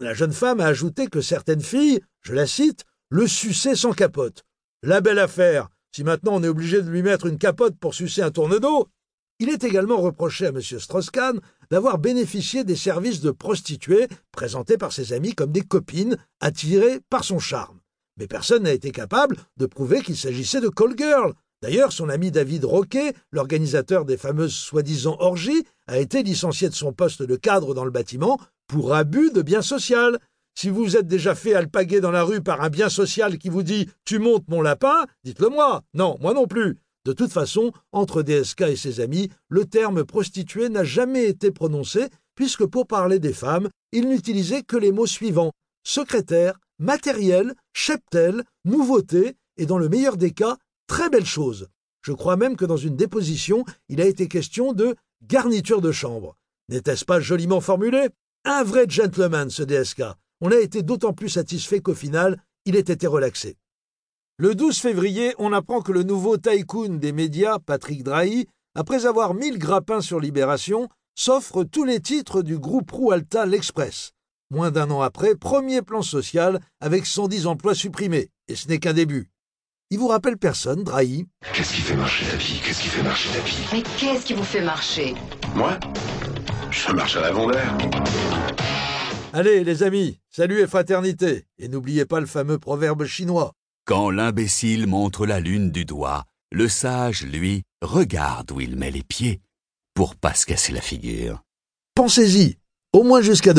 La jeune femme a ajouté que certaines filles, je la cite, le suçaient sans capote. La belle affaire. Si maintenant on est obligé de lui mettre une capote pour sucer un tourne d'eau. Il est également reproché à M. Strauss-Kahn d'avoir bénéficié des services de prostituées présentées par ses amis comme des copines attirées par son charme. Mais personne n'a été capable de prouver qu'il s'agissait de call girl. D'ailleurs, son ami David Roquet, l'organisateur des fameuses soi-disant orgies, a été licencié de son poste de cadre dans le bâtiment pour abus de bien social. Si vous êtes déjà fait alpaguer dans la rue par un bien social qui vous dit Tu montes mon lapin, dites-le moi. Non, moi non plus. De toute façon, entre DSK et ses amis, le terme prostituée n'a jamais été prononcé, puisque pour parler des femmes, il n'utilisait que les mots suivants secrétaire, matériel, cheptel, nouveauté, et dans le meilleur des cas, très belle chose. Je crois même que dans une déposition, il a été question de garniture de chambre. N'était-ce pas joliment formulé? Un vrai gentleman, ce DSK. On a été d'autant plus satisfait qu'au final, il ait été relaxé. Le 12 février, on apprend que le nouveau tycoon des médias, Patrick Drahi, après avoir mis le grappin sur Libération, s'offre tous les titres du groupe Roualta L'Express. Moins d'un an après, premier plan social avec 110 emplois supprimés. Et ce n'est qu'un début. Il vous rappelle personne, Drahi Qu'est-ce qui fait marcher la vie? Qu'est-ce qui fait marcher la vie? Mais qu'est-ce qui vous fait marcher? Moi? Je marche à l'avant l'air. Allez, les amis, salut et fraternité. Et n'oubliez pas le fameux proverbe chinois. Quand l'imbécile montre la lune du doigt, le sage, lui, regarde où il met les pieds pour pas se casser la figure. Pensez-y, au moins jusqu'à demain.